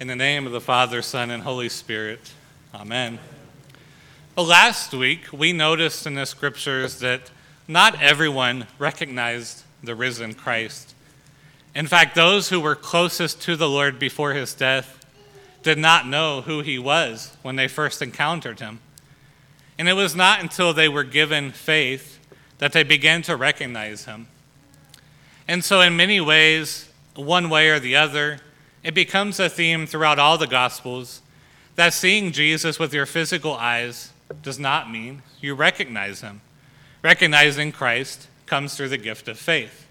In the name of the Father, Son, and Holy Spirit, Amen. Well, last week we noticed in the scriptures that not everyone recognized the risen Christ. In fact, those who were closest to the Lord before his death did not know who he was when they first encountered him. And it was not until they were given faith that they began to recognize him. And so, in many ways, one way or the other, it becomes a theme throughout all the Gospels that seeing Jesus with your physical eyes does not mean you recognize him. Recognizing Christ comes through the gift of faith.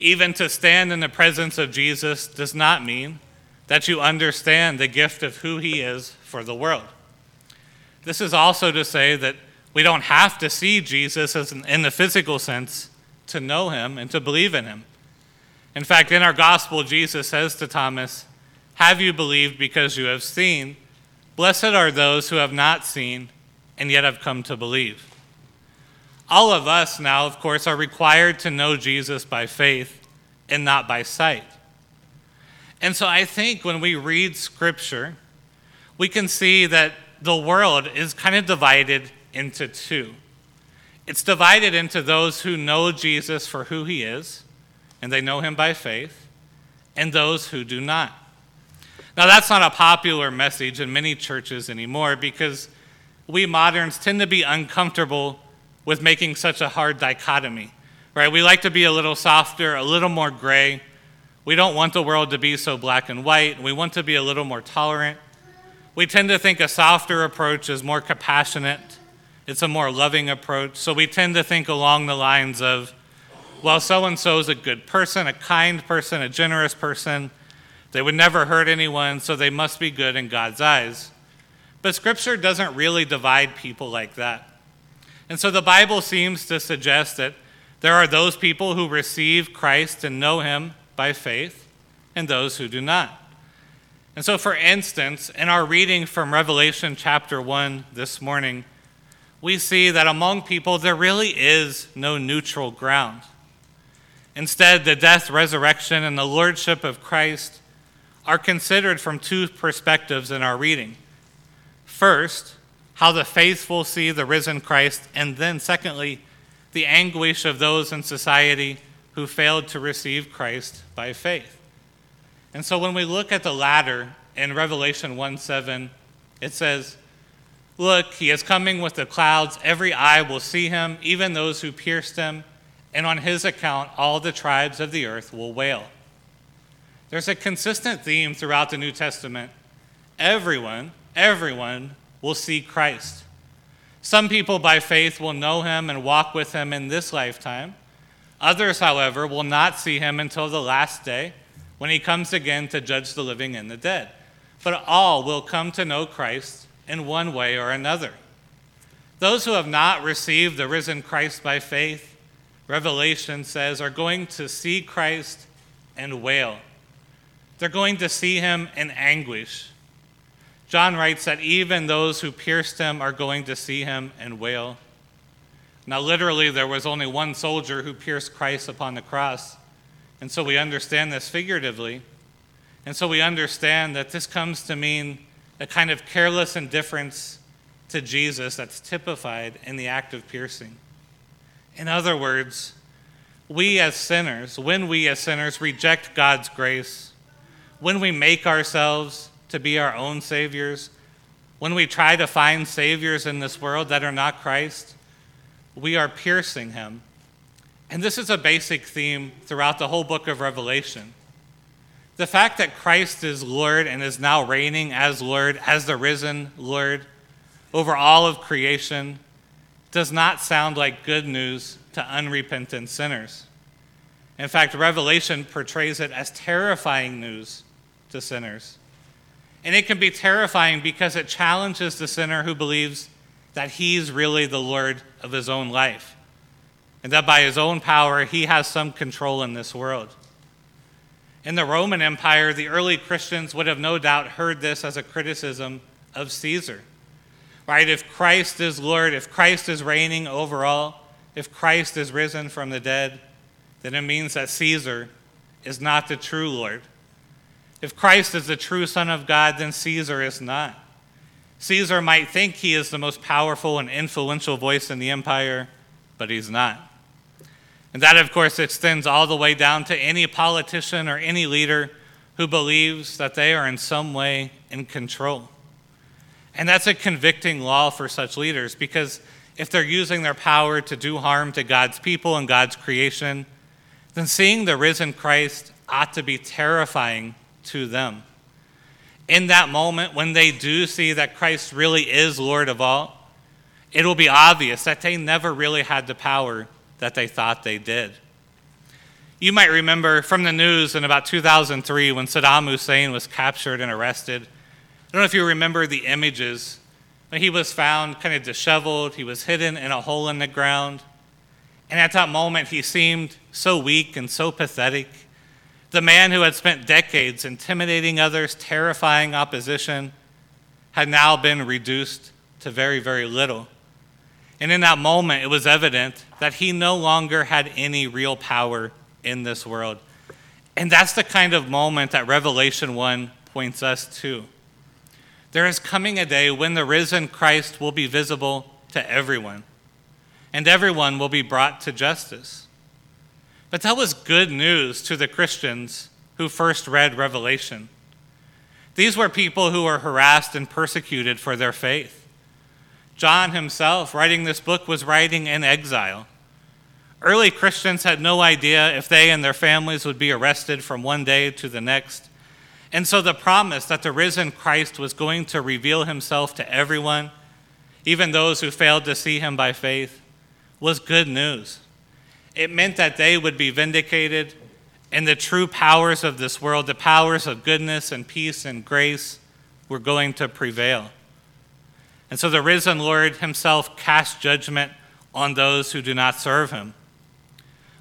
Even to stand in the presence of Jesus does not mean that you understand the gift of who he is for the world. This is also to say that we don't have to see Jesus in the physical sense to know him and to believe in him. In fact, in our gospel, Jesus says to Thomas, Have you believed because you have seen? Blessed are those who have not seen and yet have come to believe. All of us now, of course, are required to know Jesus by faith and not by sight. And so I think when we read Scripture, we can see that the world is kind of divided into two. It's divided into those who know Jesus for who he is and they know him by faith, and those who do not. Now, that's not a popular message in many churches anymore because we moderns tend to be uncomfortable with making such a hard dichotomy, right? We like to be a little softer, a little more gray. We don't want the world to be so black and white. We want to be a little more tolerant. We tend to think a softer approach is more compassionate, it's a more loving approach. So we tend to think along the lines of well, so and so is a good person, a kind person, a generous person. They would never hurt anyone, so they must be good in God's eyes. But Scripture doesn't really divide people like that. And so the Bible seems to suggest that there are those people who receive Christ and know Him by faith, and those who do not. And so, for instance, in our reading from Revelation chapter 1 this morning, we see that among people there really is no neutral ground. Instead, the death, resurrection, and the lordship of Christ are considered from two perspectives in our reading. First, how the faithful see the risen Christ, and then, secondly, the anguish of those in society who failed to receive Christ by faith. And so when we look at the latter in Revelation 1 7, it says, Look, he is coming with the clouds. Every eye will see him, even those who pierced him and on his account all the tribes of the earth will wail. There's a consistent theme throughout the New Testament. Everyone, everyone will see Christ. Some people by faith will know him and walk with him in this lifetime. Others, however, will not see him until the last day when he comes again to judge the living and the dead. But all will come to know Christ in one way or another. Those who have not received the risen Christ by faith Revelation says, are going to see Christ and wail. They're going to see him in anguish. John writes that even those who pierced him are going to see him and wail. Now, literally, there was only one soldier who pierced Christ upon the cross. And so we understand this figuratively. And so we understand that this comes to mean a kind of careless indifference to Jesus that's typified in the act of piercing. In other words, we as sinners, when we as sinners reject God's grace, when we make ourselves to be our own saviors, when we try to find saviors in this world that are not Christ, we are piercing him. And this is a basic theme throughout the whole book of Revelation. The fact that Christ is Lord and is now reigning as Lord, as the risen Lord over all of creation, does not sound like good news to unrepentant sinners. In fact, Revelation portrays it as terrifying news to sinners. And it can be terrifying because it challenges the sinner who believes that he's really the Lord of his own life and that by his own power he has some control in this world. In the Roman Empire, the early Christians would have no doubt heard this as a criticism of Caesar right? If Christ is Lord, if Christ is reigning over all, if Christ is risen from the dead, then it means that Caesar is not the true Lord. If Christ is the true Son of God, then Caesar is not. Caesar might think he is the most powerful and influential voice in the empire, but he's not. And that, of course, extends all the way down to any politician or any leader who believes that they are in some way in control. And that's a convicting law for such leaders because if they're using their power to do harm to God's people and God's creation, then seeing the risen Christ ought to be terrifying to them. In that moment, when they do see that Christ really is Lord of all, it will be obvious that they never really had the power that they thought they did. You might remember from the news in about 2003 when Saddam Hussein was captured and arrested. I don't know if you remember the images. But he was found kind of disheveled, he was hidden in a hole in the ground. And at that moment, he seemed so weak and so pathetic. The man who had spent decades intimidating others, terrifying opposition, had now been reduced to very, very little. And in that moment, it was evident that he no longer had any real power in this world. And that's the kind of moment that Revelation 1 points us to. There is coming a day when the risen Christ will be visible to everyone, and everyone will be brought to justice. But that was good news to the Christians who first read Revelation. These were people who were harassed and persecuted for their faith. John himself, writing this book, was writing in exile. Early Christians had no idea if they and their families would be arrested from one day to the next. And so the promise that the risen Christ was going to reveal himself to everyone, even those who failed to see him by faith, was good news. It meant that they would be vindicated and the true powers of this world, the powers of goodness and peace and grace, were going to prevail. And so the risen Lord himself cast judgment on those who do not serve him.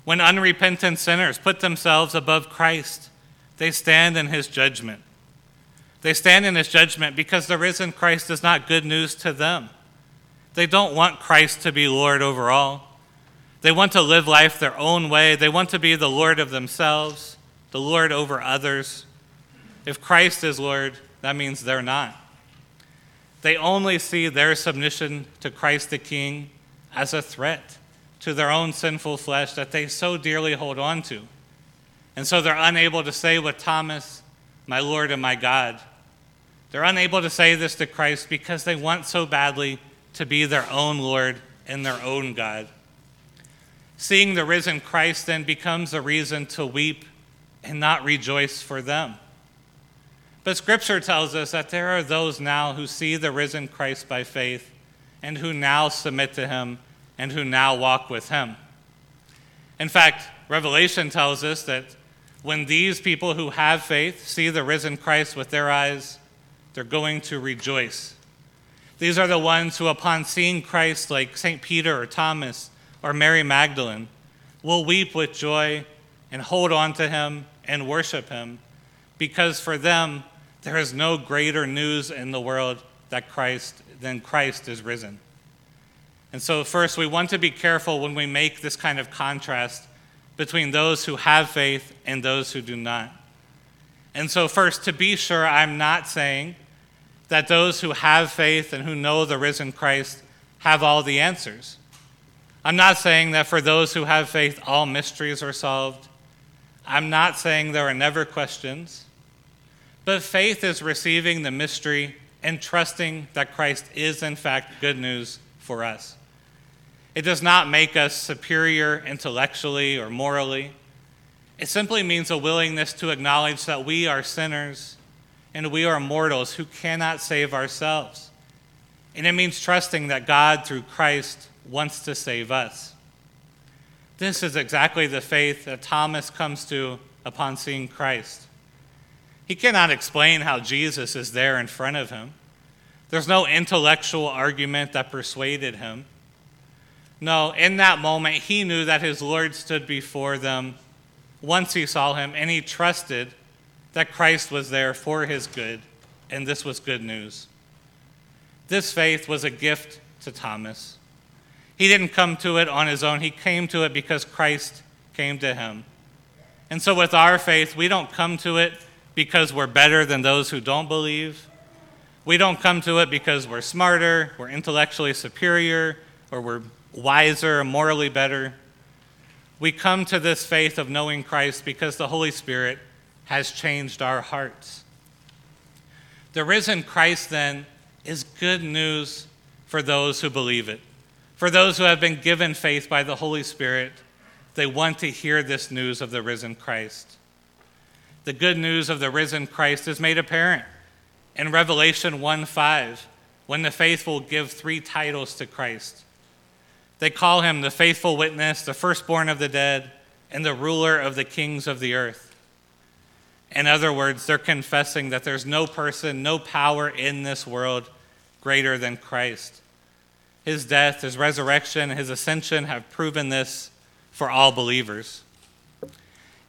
When unrepentant sinners put themselves above Christ, they stand in his judgment. They stand in his judgment because the risen Christ is not good news to them. They don't want Christ to be Lord over all. They want to live life their own way. They want to be the Lord of themselves, the Lord over others. If Christ is Lord, that means they're not. They only see their submission to Christ the King as a threat to their own sinful flesh that they so dearly hold on to. And so they're unable to say with Thomas, My Lord and my God. They're unable to say this to Christ because they want so badly to be their own Lord and their own God. Seeing the risen Christ then becomes a reason to weep and not rejoice for them. But Scripture tells us that there are those now who see the risen Christ by faith and who now submit to him and who now walk with him. In fact, Revelation tells us that when these people who have faith see the risen Christ with their eyes, they're going to rejoice. These are the ones who, upon seeing Christ, like St. Peter or Thomas or Mary Magdalene, will weep with joy and hold on to him and worship him, because for them, there is no greater news in the world that Christ than Christ is risen. And so, first, we want to be careful when we make this kind of contrast between those who have faith and those who do not. And so, first, to be sure, I'm not saying that those who have faith and who know the risen Christ have all the answers. I'm not saying that for those who have faith, all mysteries are solved. I'm not saying there are never questions. But faith is receiving the mystery and trusting that Christ is, in fact, good news for us. It does not make us superior intellectually or morally. It simply means a willingness to acknowledge that we are sinners and we are mortals who cannot save ourselves. And it means trusting that God, through Christ, wants to save us. This is exactly the faith that Thomas comes to upon seeing Christ. He cannot explain how Jesus is there in front of him. There's no intellectual argument that persuaded him. No, in that moment, he knew that his Lord stood before them once he saw him, and he trusted that Christ was there for his good, and this was good news. This faith was a gift to Thomas. He didn't come to it on his own, he came to it because Christ came to him. And so, with our faith, we don't come to it because we're better than those who don't believe. We don't come to it because we're smarter, we're intellectually superior, or we're wiser, morally better. We come to this faith of knowing Christ because the Holy Spirit has changed our hearts. The risen Christ, then, is good news for those who believe it. For those who have been given faith by the Holy Spirit, they want to hear this news of the risen Christ. The good news of the risen Christ is made apparent in Revelation 1 5, when the faithful give three titles to Christ. They call him the faithful witness, the firstborn of the dead, and the ruler of the kings of the earth. In other words, they're confessing that there's no person, no power in this world greater than Christ. His death, his resurrection, his ascension have proven this for all believers.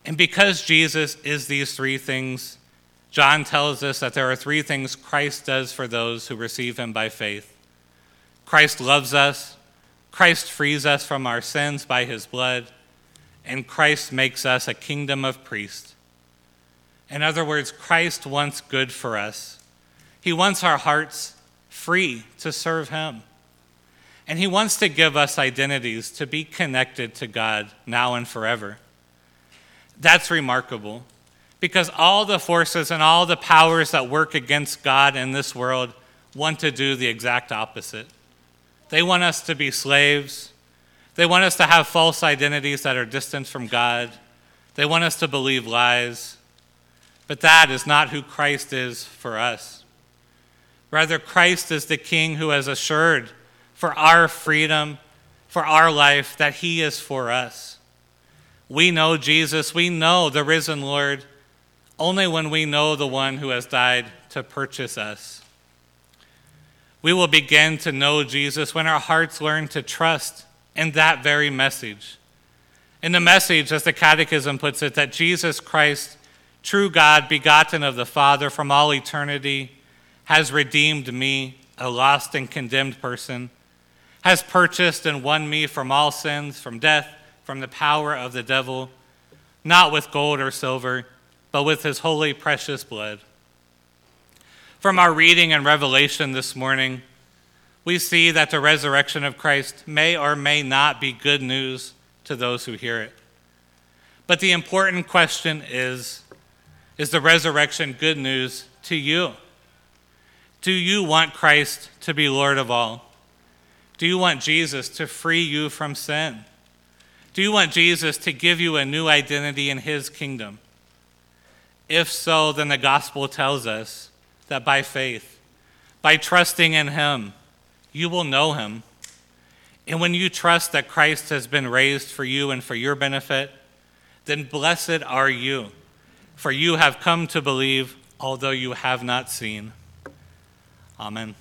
And because Jesus is these three things, John tells us that there are three things Christ does for those who receive him by faith Christ loves us, Christ frees us from our sins by his blood, and Christ makes us a kingdom of priests. In other words, Christ wants good for us. He wants our hearts free to serve him. And he wants to give us identities to be connected to God now and forever. That's remarkable because all the forces and all the powers that work against God in this world want to do the exact opposite. They want us to be slaves. They want us to have false identities that are distant from God. They want us to believe lies. But that is not who Christ is for us. Rather, Christ is the King who has assured for our freedom, for our life, that He is for us. We know Jesus, we know the risen Lord, only when we know the one who has died to purchase us. We will begin to know Jesus when our hearts learn to trust in that very message. In the message, as the Catechism puts it, that Jesus Christ, true God, begotten of the Father from all eternity, has redeemed me, a lost and condemned person, has purchased and won me from all sins, from death, from the power of the devil, not with gold or silver, but with his holy, precious blood. From our reading and revelation this morning, we see that the resurrection of Christ may or may not be good news to those who hear it. But the important question is is the resurrection good news to you? Do you want Christ to be Lord of all? Do you want Jesus to free you from sin? Do you want Jesus to give you a new identity in his kingdom? If so, then the gospel tells us that by faith, by trusting in Him, you will know Him. And when you trust that Christ has been raised for you and for your benefit, then blessed are you, for you have come to believe, although you have not seen. Amen.